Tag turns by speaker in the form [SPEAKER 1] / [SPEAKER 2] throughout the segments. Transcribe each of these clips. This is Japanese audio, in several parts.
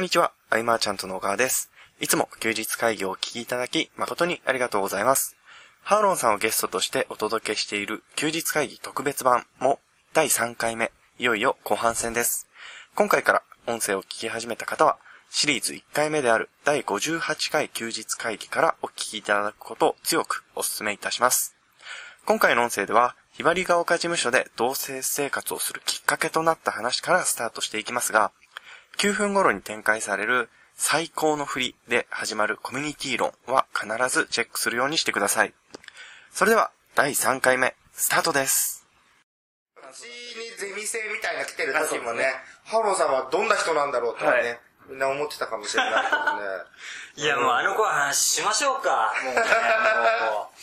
[SPEAKER 1] こんにちは、アイマーちゃんとの小川です。いつも休日会議をお聞きいただき、誠にありがとうございます。ハーロンさんをゲストとしてお届けしている休日会議特別版も第3回目、いよいよ後半戦です。今回から音声を聞き始めた方は、シリーズ1回目である第58回休日会議からお聞きいただくことを強くお勧めいたします。今回の音声では、ひばりが丘事務所で同棲生活をするきっかけとなった話からスタートしていきますが、9分頃に展開される最高の振りで始まるコミュニティ論は必ずチェックするようにしてください。それでは、第3回目、スタートです。
[SPEAKER 2] 私にゼミ生みたいな来てる時もね、ハオロンさんはどんな人なんだろうってね、
[SPEAKER 1] はい
[SPEAKER 2] みんな思ってたかもしれないけどね。
[SPEAKER 3] いや、もうあの子は話しましょうか。もうね、もう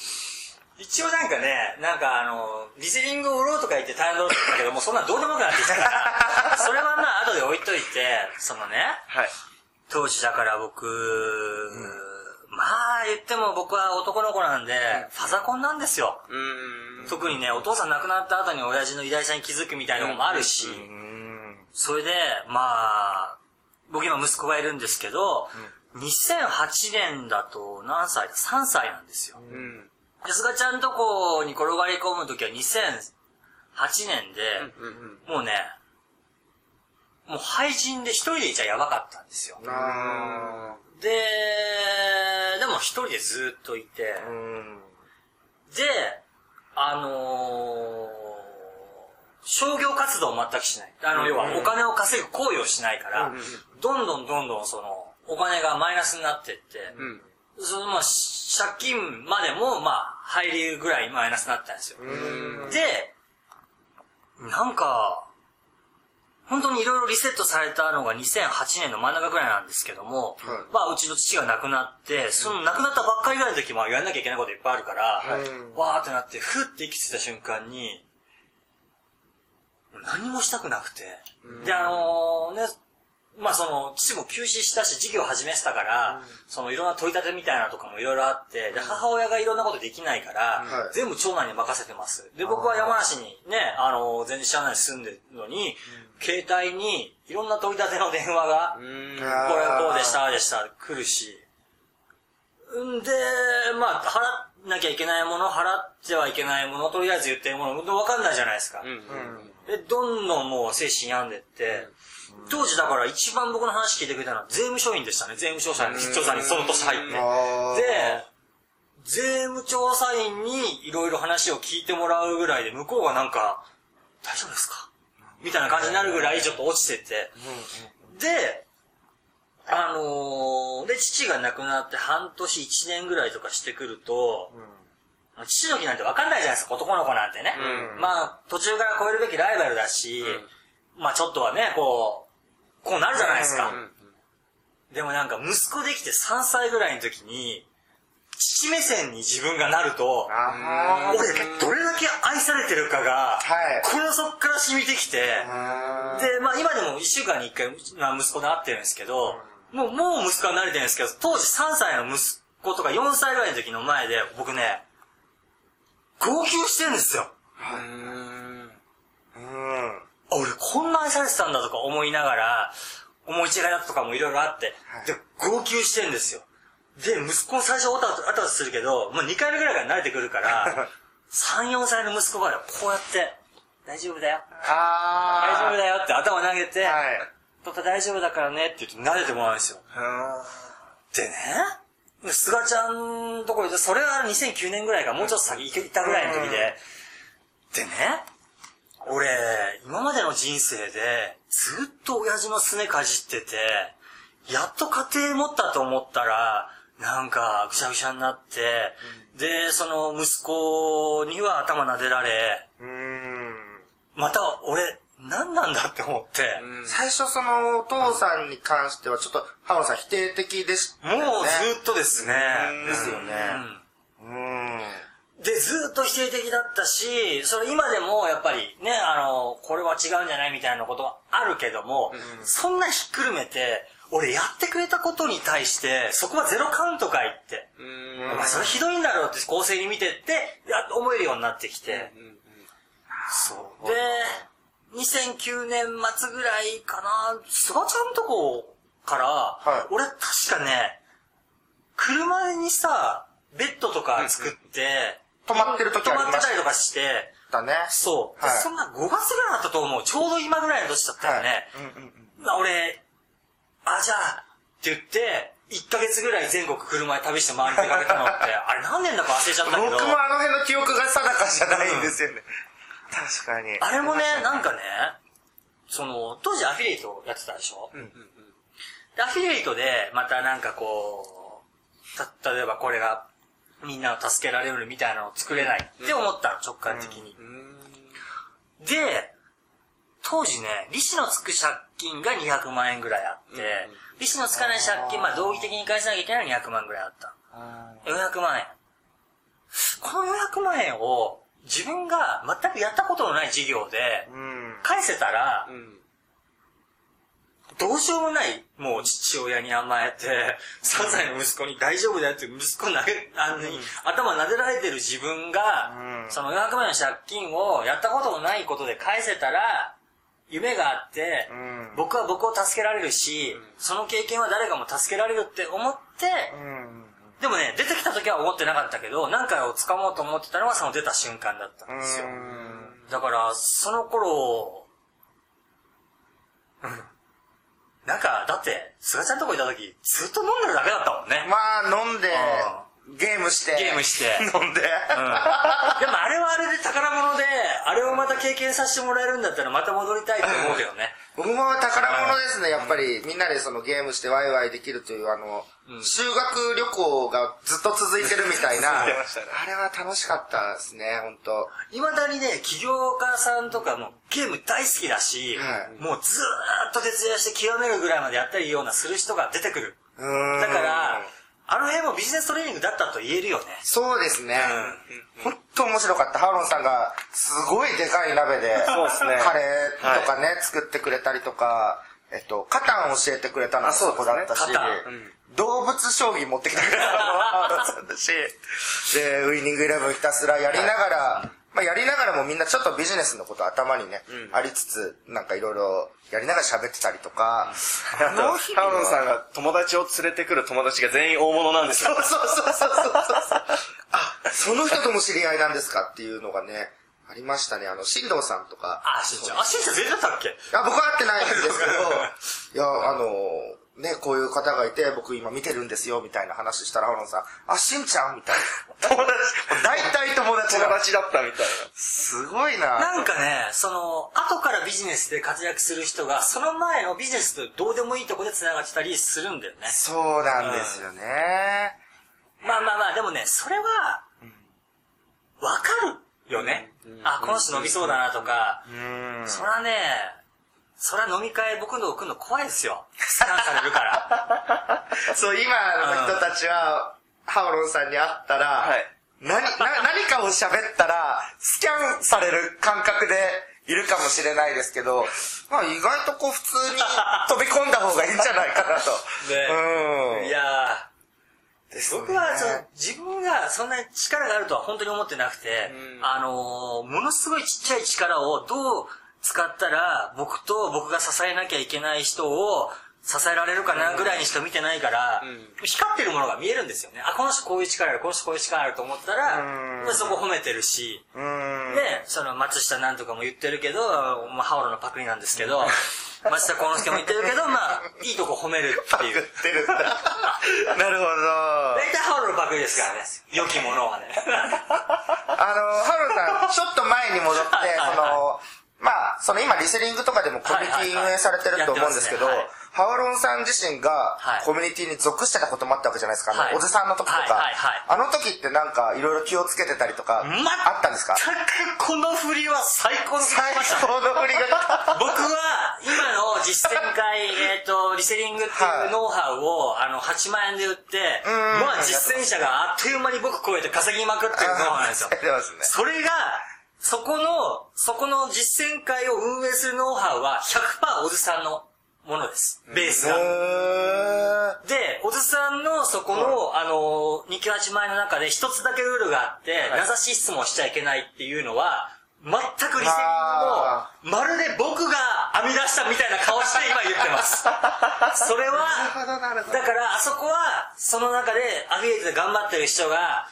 [SPEAKER 3] 一応なんかね、なんかあの、リスニングを売ろうとか言って大変だったけど、もうそんなのどうでもよくなってきたから、それはまあ後で置いといて、そのね、
[SPEAKER 1] はい。
[SPEAKER 3] 当時だから僕、まあ言っても僕は男の子なんで、ファザコンなんですよ。
[SPEAKER 1] うーん。
[SPEAKER 3] 特にね、お父さん亡くなった後に親父の偉大さに気づくみたいなのもあるし、それで、まあ、僕今息子がいるんですけど、2008年だと何歳だ ?3 歳なんですよ。
[SPEAKER 1] うん。
[SPEAKER 3] で、すがちゃんとこに転がり込むときは2008年で、もうね、もう廃人で一人でいちゃやばかったんですよ。
[SPEAKER 2] あ
[SPEAKER 3] で、でも一人でずっといて。で、あのー商業活動を全くしない。あの、要はお金を稼ぐ行為をしないから、どんどんどんどんその、お金がマイナスになってって、
[SPEAKER 1] うん。
[SPEAKER 3] そのまあ、し借金までも、まあ、入りぐらいマイナスになったんですよ。で、なんか、本当にいろいろリセットされたのが2008年の真ん中ぐらいなんですけども、
[SPEAKER 2] はい
[SPEAKER 3] まあ、うちの父が亡くなって、その亡くなったばっかりぐらいの時もやんなきゃいけないこといっぱいあるから、
[SPEAKER 2] はい
[SPEAKER 3] わーってなって、ふって息ついた瞬間に、何もしたくなくて。で、あのね、まあその、父も休止したし、事業始めてたから、そのいろんな取り立てみたいなのとかもいろいろあって、で、母親がいろんなことできないから、
[SPEAKER 2] はい。
[SPEAKER 3] 全部長男に任せてます。で、僕は山梨にね、あの、全然知らないに住んでるのに、携帯にいろんな取り立ての電話が、これこうでした、ああでした、来るし。んで、まあ、払わなきゃいけないもの、払ってはいけないもの、とりあえず言ってるもの、わかんないじゃないですか。
[SPEAKER 1] うん。
[SPEAKER 3] で、どんどんもう精神病んでって、当時だから一番僕の話聞いてくれたのは税務署員でしたね。税務署さんに、調査にその年入って。で、税務調査員にいろいろ話を聞いてもらうぐらいで、向こうがなんか、大丈夫ですか？みたいな感じになるぐらいちょっと落ちてて。で、あのーで、父が亡くなって半年一年ぐらいとかしてくると、父の日なんて分かんないじゃないですか、男の子なんてね。
[SPEAKER 1] うん
[SPEAKER 3] まあ、途中から超えるべきライバルだし、まあちょっとはね、こう、こうなるじゃないですか。でもなんか息子できて3歳ぐらいの時に、父目線に自分がなると、
[SPEAKER 2] あ
[SPEAKER 3] 俺がどれだけ愛されてるかが、
[SPEAKER 2] はい。
[SPEAKER 3] このそっから染みてきて、
[SPEAKER 2] ー
[SPEAKER 3] で、まあ今でも1週間に1回、まあ、息子で会ってるんですけど、もう、もう息子は慣れてるんですけど、当時3歳の息子とか4歳ぐらいの時の前で、僕ね、号泣してるんですよ。
[SPEAKER 2] うん。
[SPEAKER 3] あ俺こんな愛されてたんだとか思いながら、思い違いだとかもいろいろあって、で、号泣してるんですよ。で、息子最初オタオタ、あたふたするけど、もう2回目ぐらいから慣れてくるから、3、4歳の息子がこうやって、大丈夫だよ。
[SPEAKER 2] あ
[SPEAKER 3] 大丈夫だよって頭投げて、
[SPEAKER 2] はい。
[SPEAKER 3] パパ大丈夫だからねって言って撫でてもらうんですよ。でね、すがちゃんところで、それは2009年ぐらいか、もうちょっと先行ったぐらいの時で、でね、俺、今までの人生で、ずっと親父のすねかじってて、やっと家庭持ったと思ったら、なんか、ぐしゃぐしゃになって、で、その息子には頭撫でられ、
[SPEAKER 2] うん。
[SPEAKER 3] また俺、何なんだって思って、
[SPEAKER 2] 最初そのお父さんに関してはちょっと、ハオロンさん否定的でしたよね。
[SPEAKER 3] もうずっとですね。
[SPEAKER 2] ですよね
[SPEAKER 3] うん
[SPEAKER 2] うん。
[SPEAKER 3] で、ずっと否定的だったし、それ今でもやっぱりね、あの、これは違うんじゃないみたいなことはあるけども、そんなひっくるめて、俺やってくれたことに対して、そこはゼロカウントかいって。お前それひどいんだろうって構成に見てって、やっと思えるようになってきて。そう。で、2009年末ぐらいかな、菅ちゃんとこから、
[SPEAKER 2] はい
[SPEAKER 3] 俺確かね、車にさ、ベッドとか作って、
[SPEAKER 2] 止まってる時ありま
[SPEAKER 3] 止まってたりとかして、
[SPEAKER 2] だね。
[SPEAKER 3] そう。で
[SPEAKER 2] はい
[SPEAKER 3] そんな5月ぐらいだったと思う。ちょうど今ぐらいの年だったよね。
[SPEAKER 2] うんうんうん。
[SPEAKER 3] まあ俺、あ、じゃあ、って言って、1ヶ月ぐらい全国車で旅して回り出かけたのって、あれ何年だか忘れちゃったけど、
[SPEAKER 2] 僕もあの辺の記憶が定かじゃないんですよね。確かに。
[SPEAKER 3] あれもね、なんかね、その、当時アフィリエイトやってたでしょ、でアフィリエイトで、またなんかこう、た、例えばこれが、みんなを助けられるみたいなのを作れないって思ったの、直感的に。で、当時ね、利子のつく借金が200万円ぐらいあって、利子のつかない借金、まあ道義的に返さなきゃいけないのは200万ぐらいあった。400万円。この400万円を自分が全くやったことのない事業で
[SPEAKER 2] うん。
[SPEAKER 3] 返せたら、どうしようもない、もう父親に甘えて、3歳の息子に大丈夫だよって息子投げ、あの、頭撫でられてる自分が、
[SPEAKER 2] うん
[SPEAKER 3] その400万円の借金をやったことのないことで返せたら、夢があって、
[SPEAKER 2] うん
[SPEAKER 3] 僕は僕を助けられるし、その経験は誰かも助けられるって思って、
[SPEAKER 2] うん。
[SPEAKER 3] でもね、出てきた時は思ってなかったけど、何かを掴もうと思ってたのはその出た瞬間だったんですよ。だから、その頃、うん。なんか、だって、菅ちゃんとこいた時、ずっと飲んでるだけだったもんね。
[SPEAKER 2] まあ、飲んで、ゲームして。
[SPEAKER 3] ゲームして
[SPEAKER 2] 飲んで。
[SPEAKER 3] うん。でもあれはあれで宝物で、あれをまた経験させてもらえるんだったらまた戻りたいと思うけどね。
[SPEAKER 2] 僕も宝物ですね、やっぱり。みんなでそのゲームしてワイワイできるという、あの、修学旅行がずっと続いてるみたいな。
[SPEAKER 1] ね
[SPEAKER 2] れは楽しかったですね、本当
[SPEAKER 3] 未だにね、起業家さんとかもゲーム大好きだし、
[SPEAKER 2] はい
[SPEAKER 3] もうずーっと徹夜して極めるぐらいまでやったりようなする人が出てくる。だから、あの辺もビジネストレーニングだったと言えるよね。
[SPEAKER 2] そうですね。本当面白かった。ハーロンさんが、すごいでかい鍋で、
[SPEAKER 1] そうですね。
[SPEAKER 2] カレーとかね、作ってくれたりとか、えっと、カタン教えてくれたのもそこだったし
[SPEAKER 3] カタン、
[SPEAKER 2] 動物将棋持ってきてくれたのもハーロンさんだし、で、ウイニングイレブンひたすらやりながら、まあやりながらもみんなちょっとビジネスのこと頭にね、ありつつ、なんかいろいろやりながら喋ってたりとか、
[SPEAKER 1] あと、ハーロンさんが友達を連れてくる友達が全員大物なんですよ。
[SPEAKER 2] そうそうそうそうそう。あ、その人とも知り合いなんですかっていうのがね、ありましたね。あの、新藤さんとか。
[SPEAKER 3] あ、しんちゃん。あ、しんちゃん全然だったっけ？
[SPEAKER 2] あ僕は会ってないんですけど、いや、あの、ね、こういう方がいて、僕今見てるんですよ、みたいな話したら、ハロンさん、あ、しんちゃんみたいな。友達、大体友達
[SPEAKER 1] 友
[SPEAKER 2] が。
[SPEAKER 1] 達だったみたい
[SPEAKER 2] すごいな。
[SPEAKER 3] なんかね、その、後からビジネスで活躍する人が、その前のビジネスとどうでもいいとこで繋がってたりするんだよね。
[SPEAKER 2] そうなんですよね。
[SPEAKER 3] まあまあまあ、でもね、それは、わかるよね。あ、この人伸びそうだなとか、
[SPEAKER 2] うん。
[SPEAKER 3] そらね、そら飲み会僕のとこ来るの怖いですよ。スキャンされるから。
[SPEAKER 2] そう、今の人たちは、ハオロンさんに会ったら、
[SPEAKER 1] はい
[SPEAKER 2] 何、な、何かを喋ったら、スキャンされる感覚でいるかもしれないですけど、まあ意外とこう普通に飛び込んだ方がいいんじゃないかなと。
[SPEAKER 3] ね
[SPEAKER 2] うん。
[SPEAKER 3] いや
[SPEAKER 2] ですね
[SPEAKER 3] ー、僕はその自分がそんなに力があるとは本当に思ってなくて、あのー、ものすごいちっちゃい力をどう使ったら僕と僕が支えなきゃいけない人を支えられるかなぐらいにしか見てないから、光ってるものが見えるんですよね。あ、この人こういう力ある、この人こういう力あると思ったら、
[SPEAKER 2] うん
[SPEAKER 3] そこ褒めてるし、
[SPEAKER 2] うん。
[SPEAKER 3] で、その松下なんとかも言ってるけど、まあ、ハオロのパクリなんですけど、松下幸之助も言ってるけど、まあ、いいとこ褒めるってい
[SPEAKER 2] 言っ
[SPEAKER 3] う。
[SPEAKER 2] てるんだ。なるほど。
[SPEAKER 3] 大体ハオロのパクリですからね。良きものはね。
[SPEAKER 2] あの、ハローさん、ちょっと前に戻って、その、まあ、その今リスリングとかでもコミュニティ運営されてると思うんですけどハワロンさん自身が
[SPEAKER 3] はい
[SPEAKER 2] コミュニティに属してたこともあったわけじゃないですか。あ
[SPEAKER 3] はい
[SPEAKER 2] の、おじさんの時とか。あの時ってなんかいろいろ気をつけてたりとか、
[SPEAKER 3] ま
[SPEAKER 2] あったんですか？
[SPEAKER 3] 全くこの振りは最高の振り
[SPEAKER 2] 最
[SPEAKER 3] ましたね。
[SPEAKER 2] 高の振りが。
[SPEAKER 3] 僕は今の実践会、えっと、リセリングっていうノウハウを、あの、8万円で売って、
[SPEAKER 2] ん
[SPEAKER 3] まあ実践者があっという間に僕超えて稼ぎまくってるノウハウなんですよ。それが、そこの、そこの実践会を運営するノウハウは100%おじさんのものです。ベース
[SPEAKER 2] へ
[SPEAKER 3] が。
[SPEAKER 2] ー
[SPEAKER 3] で、おじさんのそこの、あの、298万円の中で一つだけルールがあって、名指し質問しちゃいけないっていうのは、全くリセリング
[SPEAKER 2] あ
[SPEAKER 3] も、まるで僕が編み出したみたいな顔して今言ってます。それは、だからあそこは、その中でアフィリエイトで頑張ってる人が、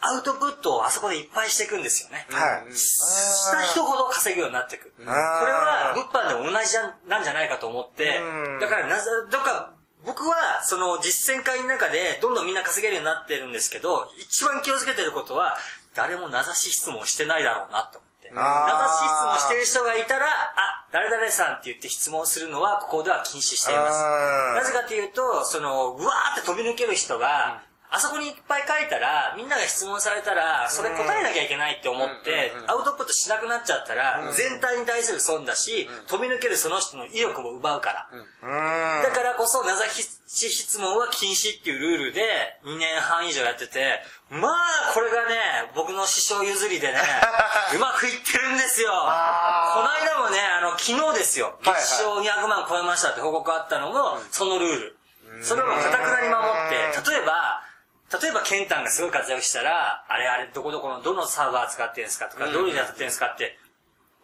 [SPEAKER 3] アウトプットをあそこでいっぱいしていくんですよね。
[SPEAKER 2] はい。
[SPEAKER 3] した人ほど稼ぐようになっていく。これは物販でも同じじゃんなんじゃないかと思って
[SPEAKER 2] うん、
[SPEAKER 3] だからなぜ、だから僕はその実践会の中でどんどんみんな稼げるようになってるんですけど、一番気をつけてることは、誰も名指し質問してないだろうなと思って。名指し質問してる人がいたら、あ、誰々さんって言って質問するのはここでは禁止しています。
[SPEAKER 2] うん
[SPEAKER 3] なぜかというと、その、うわーって飛び抜ける人が、あそこにいっぱい書いたら、みんなが質問されたら、それ答えなきゃいけないって思って、アウトプットしなくなっちゃったら、全体に対する損だし、飛び抜けるその人の意欲も奪うから。
[SPEAKER 2] うん。
[SPEAKER 3] だからこそ、名指し質問は禁止っていうルールで、2年半以上やってて、まあ、これがね、僕の師匠譲りでね、うまくいってるんですよ。この間もね、あの、昨日ですよ、月賞200万超えましたって報告あったのも、そのルール。それをかたくなに守って、例えば、例えば、ケンタンがすごい活躍したら、あれあれ、どこどこのどのサーバー使ってんすかとか、どういうのやってんすかって、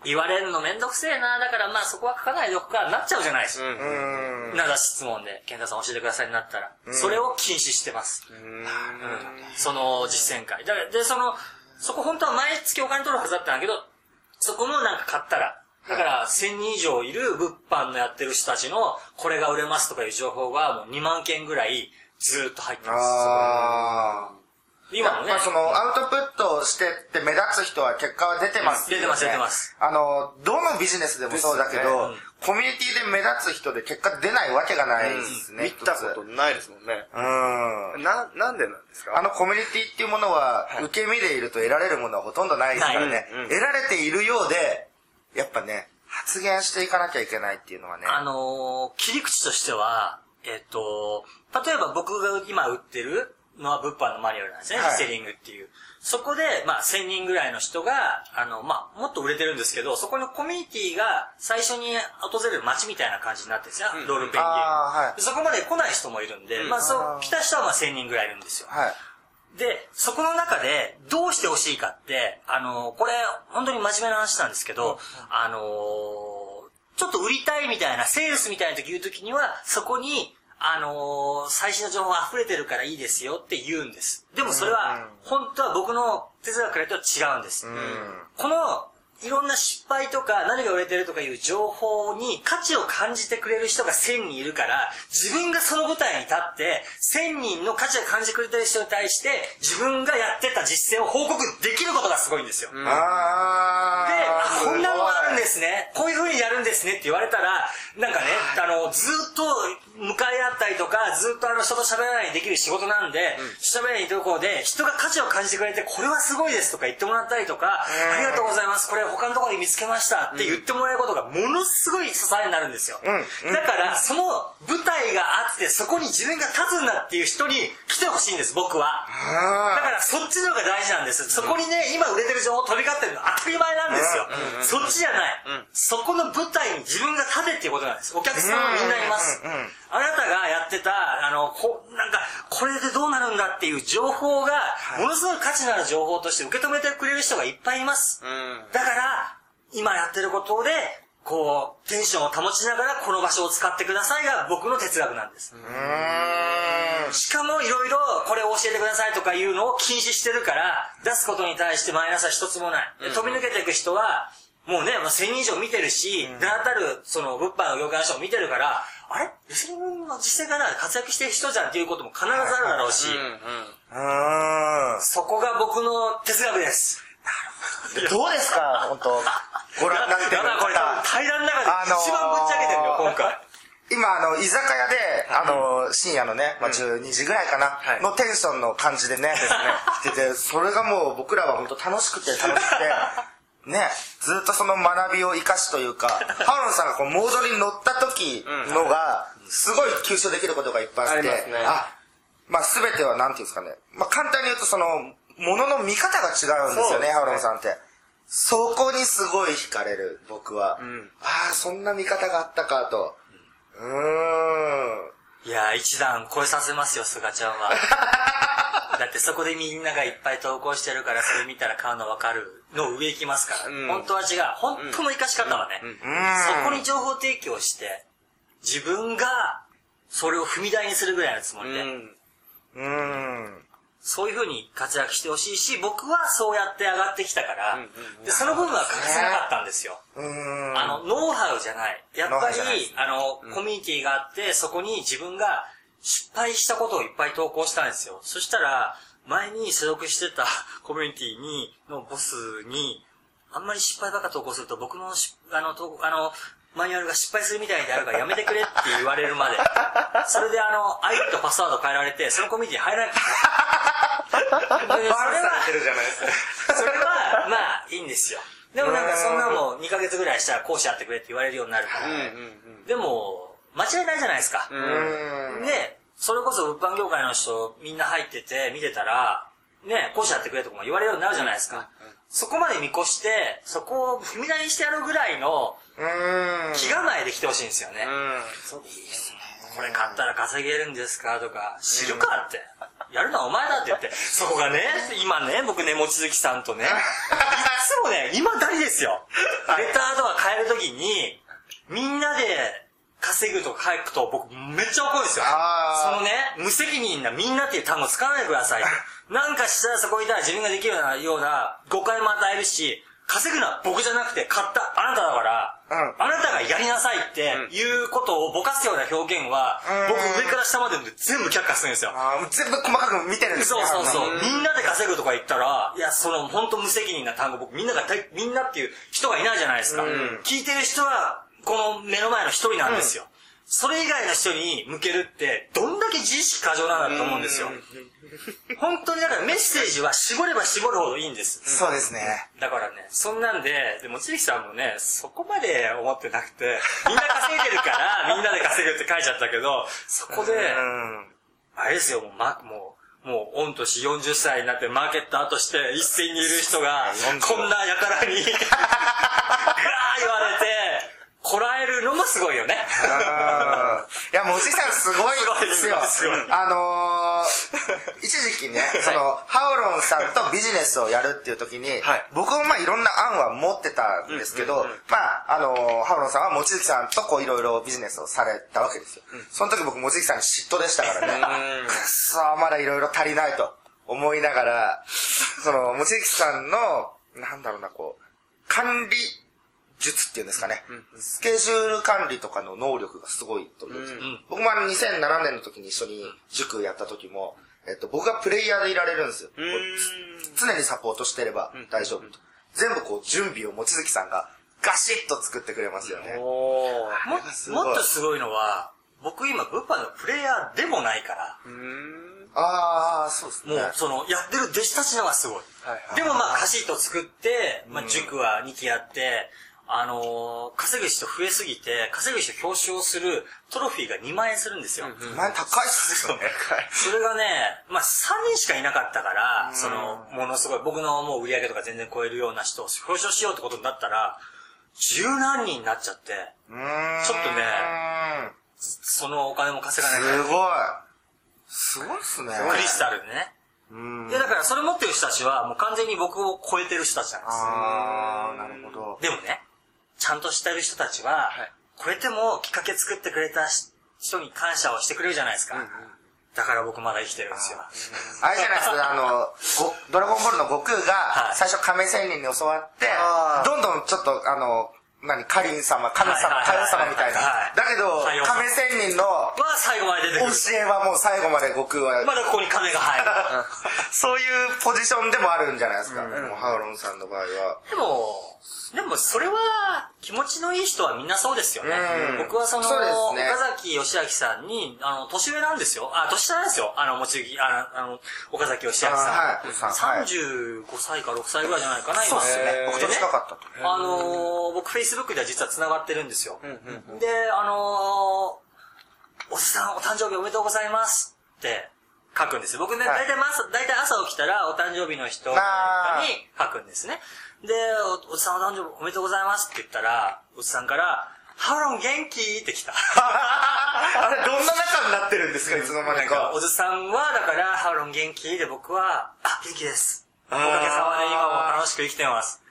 [SPEAKER 3] 言われるのめんどくせえな、だからまあそこは書かないでおくか、なっちゃうじゃないですか。
[SPEAKER 2] うん。
[SPEAKER 3] なだ質問で、健太さん教えてくださいになったら、それを禁止してます。うんその実践会。だから、で、その、そこ本当は毎月お金取るはずだったんだけど、そこもなんか買ったら、だから1000人以上いる物販のやってる人たちの、これが売れますとかいう情報がもう2万件ぐらいずーっと入ってます。
[SPEAKER 2] ああ。
[SPEAKER 3] 今のね
[SPEAKER 2] まあ、その、アウトプットしてって目立つ人は結果は出てますよね、
[SPEAKER 3] 出てます出てます
[SPEAKER 2] あの、どのビジネスでもそうだけど、
[SPEAKER 1] です
[SPEAKER 2] コミュニティで目立つ人で結果出ないわけがないですね。
[SPEAKER 1] 見たことないですもんね。
[SPEAKER 2] うん。
[SPEAKER 1] な、なんでなんですか？
[SPEAKER 2] あのコミュニティっていうものは、受け身でいると得られるものはほとんどないですからね
[SPEAKER 1] うんうん。
[SPEAKER 2] 得られているようで、やっぱね、発言していかなきゃいけないっていうのはね。
[SPEAKER 3] あのー切り口としては、えっと、例えば僕が今売ってるのは物販のマニュアルなんですね、
[SPEAKER 2] はい
[SPEAKER 3] リセリングっていう。そこで、まあ、1000人ぐらいの人が、あの、まあ、もっと売れてるんですけど、そこのコミュニティが最初に訪れる街みたいな感じになってるんですよ、ロールペンギン。
[SPEAKER 2] はい
[SPEAKER 3] でそこまで来ない人もいるんで、まあ、そう、来た人はまあ1000人ぐらいいるんですよ。
[SPEAKER 2] はい。
[SPEAKER 3] で、そこの中でどうしてほしいかって、あの、これ、本当に真面目な話なんですけど、あの、ちょっと売りたいみたいな、セールスみたいな時言う時には、そこに、あの最新の情報溢れてるからいいですよって言うんです。でもそれは、本当は僕の哲学からと違うんです。この、いろんな失敗とか何が売れてるとかいう情報に価値を感じてくれる人が1000人いるから、自分がその舞台に立って、1000人の価値を感じてくれてる人に対して、自分がやってた実践を報告できることがすごいんですよ。で、こんなのがあるんですね。こういう風にやるんですねって言われたら、なんかね、あの、ずっと向かい合ったりとか、ずっとあの人と喋らないでできる仕事なんで、喋らないところで、人が価値を感じてくれて、これはすごいですとか言ってもらったりとか、ありがとうございます。これ他のところで見つけましたって言ってもらえることがものすごい支えになるんですよ。
[SPEAKER 2] うん
[SPEAKER 3] だから、その舞台があって、そこに自分が立つんだっていう人に来てほしいんです、僕は。だからそっちの方が大事なんです。そこにね、今売れてる情報飛び交ってるの当たり前なんですよ。そっちじゃない。そこの舞台に自分が立てっていうことなんです。お客さんはみんないます。あなたがやってた、あの、こなんか、これでどうなるんだっていう情報が、ものすごい価値のある情報として受け止めてくれる人がいっぱいいます。だから、今やってることで、こう、テンションを保ちながらこの場所を使ってくださいが僕の哲学なんです。しかもいろいろこれを教えてくださいとかいうのを禁止してるから、出すことに対してマイナスは一つもない。で飛び抜けていく人は、もうね、まあ、1000人以上見てるし、名だたる、その、物販の業界の人も見てるから、あれ？レスリングの実践がな？活躍してる人じゃんっていうことも必ずあるだろうし、
[SPEAKER 2] うん。
[SPEAKER 3] そこが僕の哲学です。
[SPEAKER 2] ど。うですか？本当。ご覧になってる
[SPEAKER 3] だからこれ対談の中で一番ぶっちゃけてるよ、今回。
[SPEAKER 2] 今、あの、居酒屋で、あの、深夜のね、まあ、12時ぐらいかな、
[SPEAKER 1] はい。
[SPEAKER 2] のテンションの感じでね、来てて、それがもう僕らは本当楽しくて楽しくて、ね、ずっとその学びを生かしというか、ハロンさんがこうモードに乗った時のが、すごい吸収できることがいっぱいあって、
[SPEAKER 1] あね
[SPEAKER 2] あ、まあ全てはなんていうんですかね、まあ簡単に言うとその、ものの見方が違うんですよね、
[SPEAKER 1] ね
[SPEAKER 2] ハロンさんって。そこにすごい惹かれる、僕は。
[SPEAKER 1] ん
[SPEAKER 2] ああ、そんな見方があったかと。うーん。
[SPEAKER 3] いやー、一段超えさせますよ、菅ちゃんは。だってそこでみんながいっぱい投稿してるから、それ見たら買うの分かるの上行きますから。
[SPEAKER 1] うん
[SPEAKER 3] 本当は違う。本当の生かし方はね、
[SPEAKER 1] うん
[SPEAKER 3] そこに情報提供して、自分がそれを踏み台にするぐらいのつもりで、
[SPEAKER 1] うん。
[SPEAKER 2] うん。
[SPEAKER 3] そういう風に活躍してほしいし、僕はそうやって上がってきたから、でその部分は欠かせなかったんですよ。
[SPEAKER 2] うん。
[SPEAKER 3] あの、ノウハウじゃない。やっぱり、あの、コミュニティがあって、そこに自分が失敗したことをいっぱい投稿したんですよ。そしたら、前に所属してた コミュニティに、のボスに、あんまり失敗ばっか投稿すると僕のし、あの、とあの、マニュアルが失敗するみたいであるからやめてくれって言われるまで。それであの、ID とパスワード変えられて、そのコミュニティに入らなかった。でそれは、
[SPEAKER 2] るじゃないですか。
[SPEAKER 3] それは、まあ、いいんですよ。でもなんかそんなもん2ヶ月ぐらいしたら講師やってくれって言われるようになるから。でも、間違いないじゃないですか。
[SPEAKER 2] うん。
[SPEAKER 3] で、それこそ物販業界の人みんな入ってて見てたら、ね、講師やってくれとかも言われるようになるじゃないですか。そこまで見越して、そこを踏み台にしてやるぐらいの
[SPEAKER 2] うん。
[SPEAKER 3] 気構えで来てほしいんですよね。
[SPEAKER 1] うん。
[SPEAKER 3] そうですね。これ買ったら稼げるんですかとか、知るかって。やるのはお前だって言って、そこがね、今ね、僕ね、望月さんとね、いつもね、今だにですよ。レターとか変えるときに、みんなで稼ぐとか書くと僕めっちゃ怒るんですよ。そのね、無責任なみんなっていう単語使わないでください。なんかしたらそこにいたら自分ができるようなような誤解も与えるし、稼ぐのは僕じゃなくて買ったあなただから、
[SPEAKER 2] うん
[SPEAKER 3] あなたがやりなさいっていうことをぼかすような表現は、
[SPEAKER 2] うん
[SPEAKER 3] 僕上から下まで全部却下するんですよ。
[SPEAKER 2] 全部細かく見てるんです
[SPEAKER 3] そう
[SPEAKER 2] ね
[SPEAKER 3] そうそうう。
[SPEAKER 2] ん
[SPEAKER 3] みんなで稼ぐとか言ったら、いや、その本当無責任な単語、僕みんなが大、みんなっていう人がいないじゃないですか。聞いてる人は、この目の前の一人なんですよ。それ以外の人に向けるって、どんだけ自意識過剰なんだと思うんですよ。本当にだからメッセージは絞れば絞るほどいいんです。
[SPEAKER 2] そうですね。
[SPEAKER 3] だからね、そんなんで、でも、ちびきさんもね、そこまで思ってなくて、みんな稼いでるから、みんなで稼ぐって書いちゃったけど、そこで、
[SPEAKER 2] うん。
[SPEAKER 3] あれですよ、もう、ま、もう、もう、御年40歳になってマーケッターとして一斉にいる人が、こんな輩に、ぐわー言われて、こらえるのもすごいよね。
[SPEAKER 2] いや、もちさんすごいですよ。
[SPEAKER 3] すごい
[SPEAKER 2] あのー、一時期ね、その、ハオロンさんとビジネスをやるっていう時に、
[SPEAKER 1] はい
[SPEAKER 2] 僕もまあいろんな案は持ってたんですけど、まあ、あのー、ハオロンさんは望月さんとこういろいろビジネスをされたわけですよ。その時僕望月さんに嫉妬でしたからね。くっそー、まだいろいろ足りないと思いながら、その、望月さんの、なんだろうな、こう、管理術っていうんですかね。スケジュール管理とかの能力がすごいと思うんですよ。
[SPEAKER 3] ん。
[SPEAKER 2] 僕もあの2007年の時に一緒に塾やった時も、えっと、僕がプレイヤーでいられるんですよ。常にサポートしてれば大丈夫と。全部こう準備を望月さんがガシッと作ってくれますよね。
[SPEAKER 3] も
[SPEAKER 2] あれがすごい。
[SPEAKER 3] もっとすごいのは、僕今、物販のプレイヤーでもないから、
[SPEAKER 2] ああ、そうですね。
[SPEAKER 3] もう、その、やってる弟子たちのがすごい。
[SPEAKER 1] はい
[SPEAKER 3] でもまあ、カシッと作って、まあ、塾は2期やって、あのー稼ぐ人増えすぎて、稼ぐ人表彰するトロフィーが2万円するんですよ。
[SPEAKER 2] 前高いっすよね。
[SPEAKER 3] それがね、まあ、3人しかいなかったから、その、ものすごい、僕のもう売り上げとか全然超えるような人を表彰しようってことになったら、十何人になっちゃって、
[SPEAKER 2] うーん。
[SPEAKER 3] ちょっとねそのお金も稼がない
[SPEAKER 2] すごい。すごいっすね。
[SPEAKER 3] クリスタルでね。
[SPEAKER 2] うん。
[SPEAKER 3] いや、だからそれ持ってる人たちは、もう完全に僕を超えてる人たちなんです。
[SPEAKER 2] ああ、なるほど。
[SPEAKER 3] でもね、ちゃんとしてる人たちは、超えてもきっかけ作ってくれた人に感謝をしてくれるじゃないですか。だから僕まだ生きてるんですよ。
[SPEAKER 2] あれじゃないですか、あの、ごドラゴンボールの悟空が
[SPEAKER 3] は、い
[SPEAKER 2] 最初亀仙人に教わってどんどんちょっと、あの、何、カリン様、神様、
[SPEAKER 3] はいはいはい
[SPEAKER 2] 神様みたいな
[SPEAKER 3] はい。
[SPEAKER 2] だけど、亀仙人の
[SPEAKER 3] まあ最後まで出てくる。
[SPEAKER 2] 教えはもう最後まで悟空は、
[SPEAKER 3] まだここに金が入る。
[SPEAKER 2] そういうポジションでもあるんじゃないですか。もうハウロンさんの場合は。
[SPEAKER 3] でも、でもそれは気持ちのいい人はみんなそうですよね。
[SPEAKER 2] うん
[SPEAKER 3] 僕はその、
[SPEAKER 2] そね
[SPEAKER 3] 岡崎義明さんに、あの、年上なんですよ。あ、年下なんですよ。あの、もちぎ、あの、あの岡崎義明さん。
[SPEAKER 2] はい
[SPEAKER 3] 35歳か6歳ぐらいじゃないかな、今。
[SPEAKER 2] そうですね。僕と近かったと。
[SPEAKER 3] あのー、僕、Facebook では実は繋がってるんですよ。で、あのー、おじさん、お誕生日おめでとうございますって書くんですよ。僕ね、
[SPEAKER 2] はい
[SPEAKER 3] 大体、ま大体朝起きたらお誕生日の人に
[SPEAKER 2] あ
[SPEAKER 3] 書くんですね。で、おおじさんお誕生日おめでとうございますって言ったら、おじさんから、ハロン元気？って来た。
[SPEAKER 2] あれ、どんな仲になってるんですか、いつの間にか
[SPEAKER 3] お。ずさんは、だから、ハロン元気？で僕は、あ、元気です。おかげさまで今も楽しく生きてます。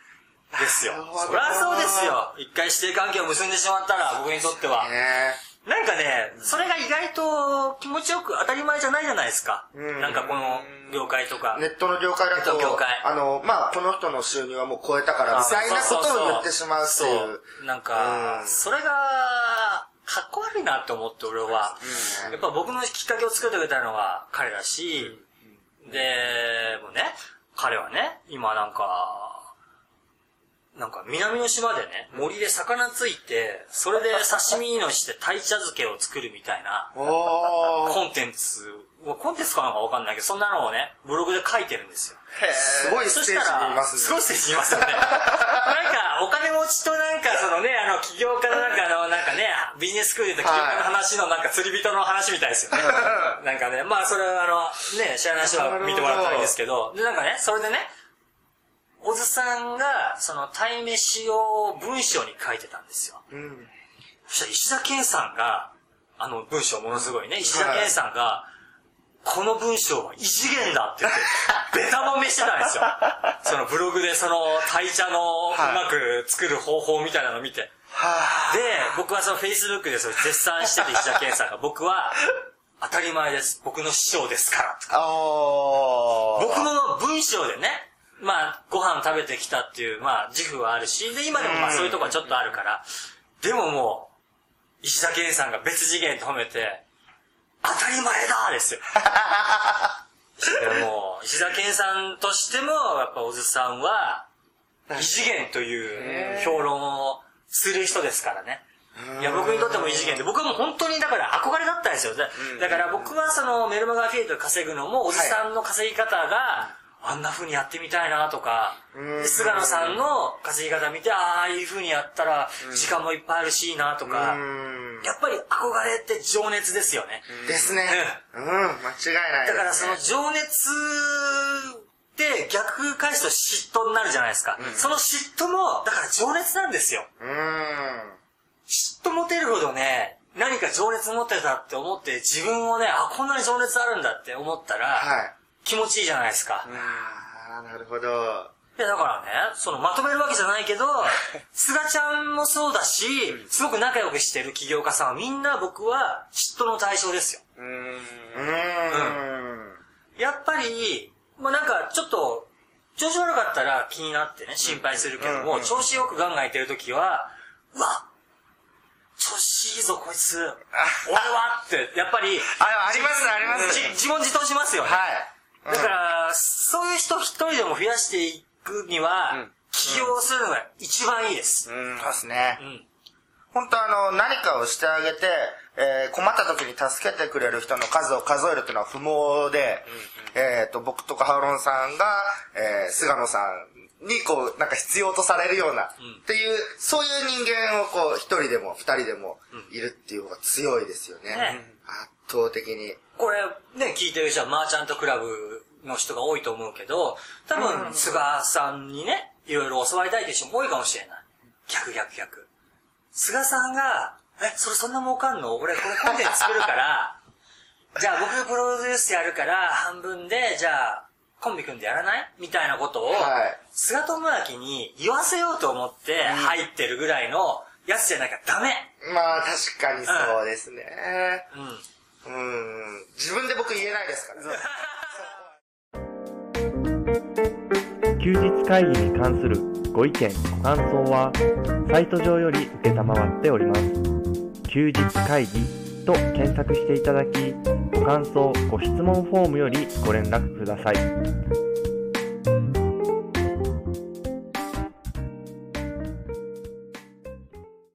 [SPEAKER 3] ですよそりゃそうですよ。一回指定関係を結んでしまったら、僕にとっては。
[SPEAKER 2] ね
[SPEAKER 3] なんかね、それが意外と気持ちよく当たり前じゃないじゃないですか。
[SPEAKER 2] うん
[SPEAKER 3] なんかこの業界とか。
[SPEAKER 2] ネットの業界だと
[SPEAKER 3] 業界、
[SPEAKER 2] あの、まあ、この人の収入はもう超えたから、みたいなことを言ってしまうっていう。
[SPEAKER 3] そう。なんか、
[SPEAKER 2] うん
[SPEAKER 3] それが、かっこ悪いなって思って俺は。やっぱ僕のきっかけを作ってくれたのは彼だし、で、もうね、彼はね、今なんか、なんか南の島でね、森で魚ついて、それで刺身のして鯛茶漬けを作るみたいな。コンテンツ、コンテンツかなんかわかんないけど、そんなのをね、ブログで書いてるんですよ。
[SPEAKER 2] すごいステージにいますね。
[SPEAKER 3] すごいステージにいますよね。なんか、お金持ちとなんか、そのね、あの、起業家のなんかあの、なんかね、ビジネススクールで起業家の話のなんか釣り人の話みたいですよね。なんかね、まあそれはあの、ね、知らない人は見てもらったらいいんですけど、で、なんかね、それでね、小津さんが、その、鯛めしを文章に書いてたんですよ。
[SPEAKER 2] うん。
[SPEAKER 3] そしたら石田健さんが、あの文章ものすごいね、石田健さんが、この文章は異次元だって言って、ベタ褒めしてたんですよ。そのブログでその、鯛茶のうまく作る方法みたいなのを見て。
[SPEAKER 2] は
[SPEAKER 3] で、僕はその Facebook でそれ絶賛してて石田健さんが、僕は、当たり前です。僕の師匠ですから。僕の文章でね、まあ、ご飯食べてきたっていう、まあ、自負はあるし、で、今でもまあそういうとこはちょっとあるから、でももう、石田健さんが別次元と褒めて、当たり前だですよ。でも、石田健さんとしても、やっぱ小津さんは、異次元という評論をする人ですからね。いや、僕にとっても異次元で、僕はもう本当にだから憧れだったんですよ。だだから僕はそのメルマガアフィリエイトで稼ぐのも、おじさんの稼ぎ方が、あんな風にやってみたいなとか、で菅野さんの稼ぎ方見て、ああいう風にやったら、時間もいっぱいあるしいいなとか、
[SPEAKER 2] うん。
[SPEAKER 3] やっぱり憧れって情熱ですよね。
[SPEAKER 2] ですね。うん、間違いないね。
[SPEAKER 3] だからその情熱って逆返すと嫉妬になるじゃないですか。その嫉妬も、だから情熱なんですよ。
[SPEAKER 2] うん。
[SPEAKER 3] 嫉妬持てるほどね、何か情熱持ってたって思って自分をね、あ、こんなに情熱あるんだって思ったら、
[SPEAKER 2] はい。
[SPEAKER 3] 気持ちいいじゃないですか。
[SPEAKER 2] あー、なるほど。
[SPEAKER 3] いや、だからね、そのまとめるわけじゃないけど、菅ちゃんもそうだし、すごく仲良くしてる起業家さんはみんな僕は嫉妬の対象ですよ。
[SPEAKER 1] うーん。
[SPEAKER 2] うーん。
[SPEAKER 3] やっぱり、まあなんかちょっと、調子悪かったら気になってね、心配するけども、調子よくガンガンいってるときは、うわ調子いいぞこいつ、俺はって、やっぱり、
[SPEAKER 2] あ、ありますあります
[SPEAKER 3] じ自問自答しますよね。
[SPEAKER 2] はい。
[SPEAKER 3] だから、そういう人一人でも増やしていくには、起業するのが一番いいです。
[SPEAKER 2] うん、そうですね
[SPEAKER 3] う。ん。
[SPEAKER 2] 本当あの、何かをしてあげて、えー困った時に助けてくれる人の数を数えるっていうのは不毛で、えっ、と、僕とかハウロンさんが、えー菅野さんにこう、なんか必要とされるような、っていう、そういう人間をこう、一人でも二人でもいるっていう方が強いですよね。
[SPEAKER 3] ね
[SPEAKER 2] 圧倒的に。
[SPEAKER 3] これ、ね、聞いてる人はマーチャントクラブの人が多いと思うけど、多分、菅さんにね、いろいろ教わりたいっていう人も多いかもしれない。逆逆逆。菅さんが、え、それそんな儲かんの？俺これコンテンツ作るから、じゃあ僕プロデュースやるから、半分で、じゃあ、コンビ組んでやらない？みたいなことを、
[SPEAKER 2] はい
[SPEAKER 3] 菅智明に言わせようと思って入ってるぐらいのやつじゃなきゃダメ。
[SPEAKER 2] まあ確かにそうですね。
[SPEAKER 3] うん。
[SPEAKER 2] うん。自分で僕言えないですから。
[SPEAKER 1] 休日会議に関するご意見、ご感想は、サイト上より受けたまわっております。休日会議と検索していただき、ご感想、ご質問フォームよりご連絡ください。